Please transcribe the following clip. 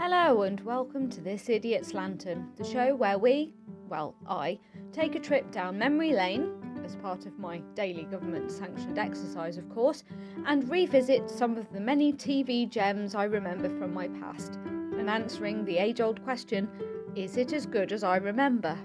Hello, and welcome to This Idiot's Lantern, the show where we, well, I, take a trip down memory lane, as part of my daily government sanctioned exercise, of course, and revisit some of the many TV gems I remember from my past, and answering the age old question is it as good as I remember?